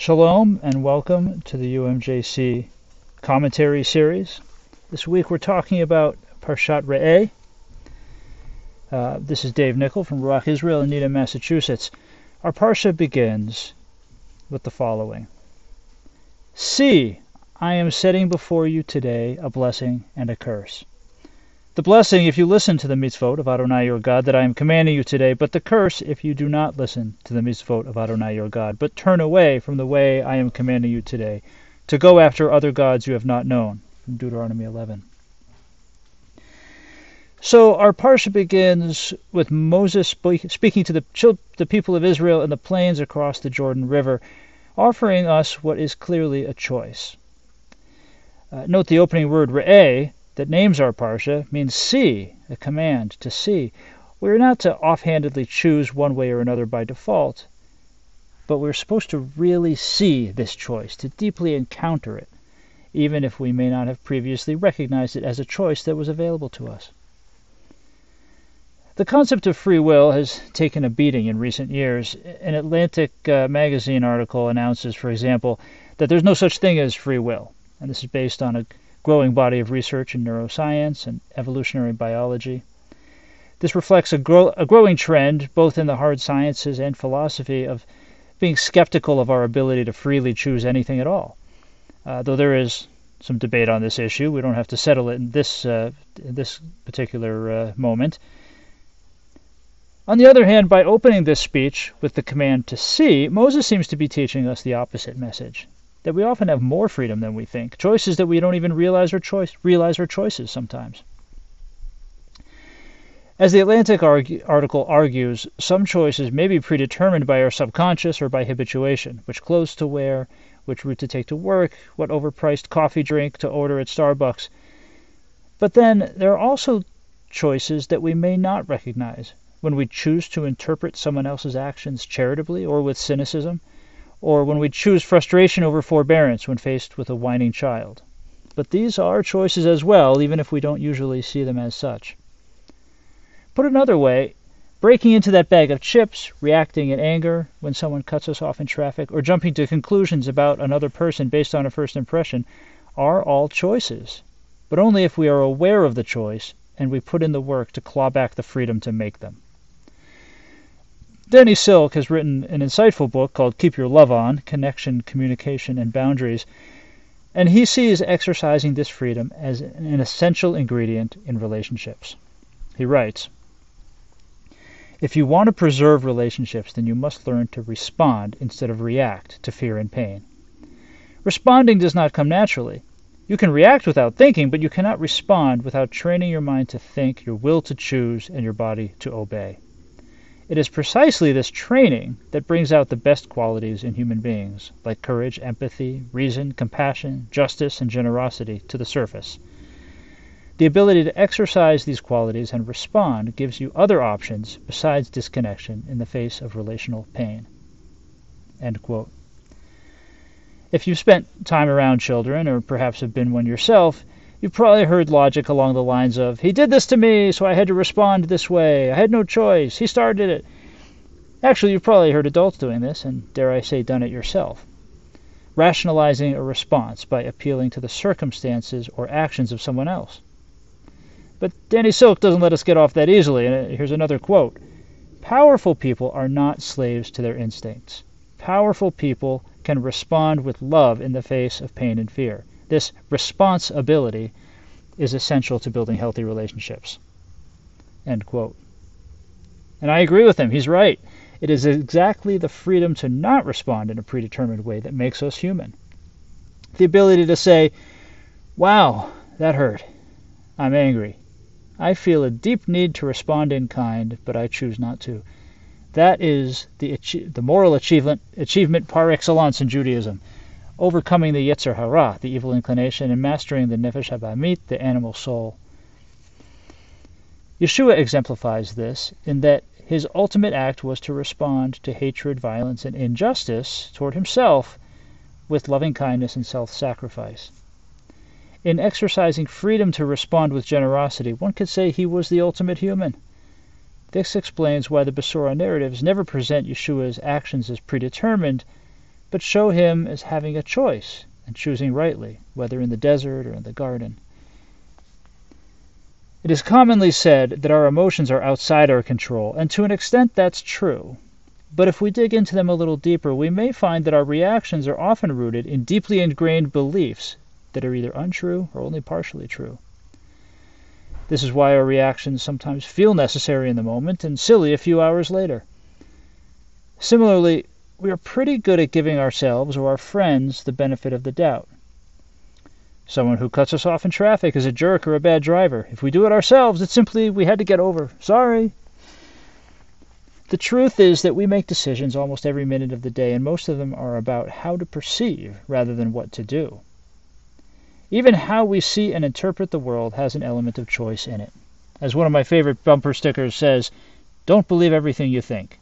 Shalom and welcome to the UMJC commentary series. This week we're talking about Parshat Re'eh. Uh, this is Dave Nickel from Ruach Israel in Needham, Massachusetts. Our Parsha begins with the following See, I am setting before you today a blessing and a curse. The blessing if you listen to the mitzvot of Adonai your God that I am commanding you today, but the curse if you do not listen to the mitzvot of Adonai your God, but turn away from the way I am commanding you today, to go after other gods you have not known. From Deuteronomy 11. So our parsha begins with Moses speaking to the, people of Israel in the plains across the Jordan River, offering us what is clearly a choice. Uh, note the opening word re'eh, that names our parsha means see, a command to see. We are not to offhandedly choose one way or another by default, but we're supposed to really see this choice, to deeply encounter it, even if we may not have previously recognized it as a choice that was available to us. The concept of free will has taken a beating in recent years. An Atlantic uh, magazine article announces, for example, that there's no such thing as free will, and this is based on a growing body of research in neuroscience and evolutionary biology. This reflects a, a growing trend, both in the hard sciences and philosophy, of being skeptical of our ability to freely choose anything at all. Uh, though there is some debate on this issue, we don't have to settle it in this, uh, in this particular uh, moment. On the other hand, by opening this speech with the command to see, Moses seems to be teaching us the opposite message that we often have more freedom than we think, choices that we don't even realize are choice realize are choices sometimes. As the Atlantic argue, article argues, some choices may be predetermined by our subconscious or by habituation, which clothes to wear, which route to take to work, what overpriced coffee drink to order at Starbucks. But then there are also choices that we may not recognize when we choose to interpret someone else's actions charitably or with cynicism, or when we choose frustration over forbearance when faced with a whining child. But these are choices as well, even if we don't usually see them as such. Put another way, breaking into that bag of chips, reacting in anger when someone cuts us off in traffic, or jumping to conclusions about another person based on a first impression are all choices, but only if we are aware of the choice and we put in the work to claw back the freedom to make them. Danny Silk has written an insightful book called Keep Your Love On Connection, Communication, and Boundaries, and he sees exercising this freedom as an essential ingredient in relationships. He writes If you want to preserve relationships, then you must learn to respond instead of react to fear and pain. Responding does not come naturally. You can react without thinking, but you cannot respond without training your mind to think, your will to choose, and your body to obey. It is precisely this training that brings out the best qualities in human beings, like courage, empathy, reason, compassion, justice, and generosity, to the surface. The ability to exercise these qualities and respond gives you other options besides disconnection in the face of relational pain. If you've spent time around children, or perhaps have been one yourself, You've probably heard logic along the lines of, he did this to me, so I had to respond this way. I had no choice. He started it. Actually, you've probably heard adults doing this, and dare I say, done it yourself. Rationalizing a response by appealing to the circumstances or actions of someone else. But Danny Silk doesn't let us get off that easily, and uh, here's another quote Powerful people are not slaves to their instincts. Powerful people can respond with love in the face of pain and fear. This responsibility is essential to building healthy relationships. End quote. And I agree with him. He's right. It is exactly the freedom to not respond in a predetermined way that makes us human. The ability to say, wow, that hurt. I'm angry. I feel a deep need to respond in kind, but I choose not to. That is the, the moral achievement, achievement par excellence in Judaism overcoming the Yetzer Hara, the evil inclination, and mastering the Nefesh HaBehamit, the animal soul. Yeshua exemplifies this in that his ultimate act was to respond to hatred, violence, and injustice toward himself with loving kindness and self sacrifice. In exercising freedom to respond with generosity, one could say he was the ultimate human. This explains why the Besorah narratives never present Yeshua's actions as predetermined, but show him as having a choice and choosing rightly, whether in the desert or in the garden. It is commonly said that our emotions are outside our control, and to an extent that's true. But if we dig into them a little deeper, we may find that our reactions are often rooted in deeply ingrained beliefs that are either untrue or only partially true. This is why our reactions sometimes feel necessary in the moment and silly a few hours later. Similarly, we are pretty good at giving ourselves or our friends the benefit of the doubt. Someone who cuts us off in traffic is a jerk or a bad driver. If we do it ourselves, it's simply we had to get over. Sorry. The truth is that we make decisions almost every minute of the day, and most of them are about how to perceive rather than what to do. Even how we see and interpret the world has an element of choice in it. As one of my favorite bumper stickers says, don't believe everything you think.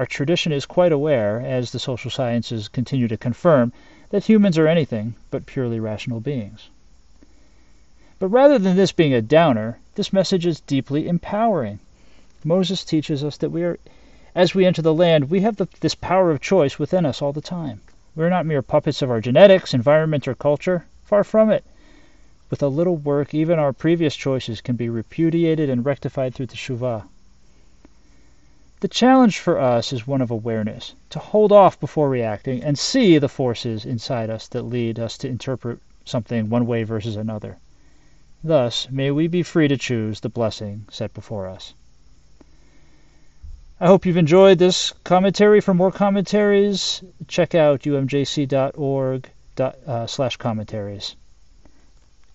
Our tradition is quite aware, as the social sciences continue to confirm, that humans are anything but purely rational beings. But rather than this being a downer, this message is deeply empowering. Moses teaches us that we are, as we enter the land, we have the, this power of choice within us all the time. We are not mere puppets of our genetics, environment, or culture. Far from it. With a little work, even our previous choices can be repudiated and rectified through teshuvah. The challenge for us is one of awareness, to hold off before reacting and see the forces inside us that lead us to interpret something one way versus another. Thus, may we be free to choose the blessing set before us. I hope you've enjoyed this commentary. For more commentaries, check out umjc.org uh, slash commentaries.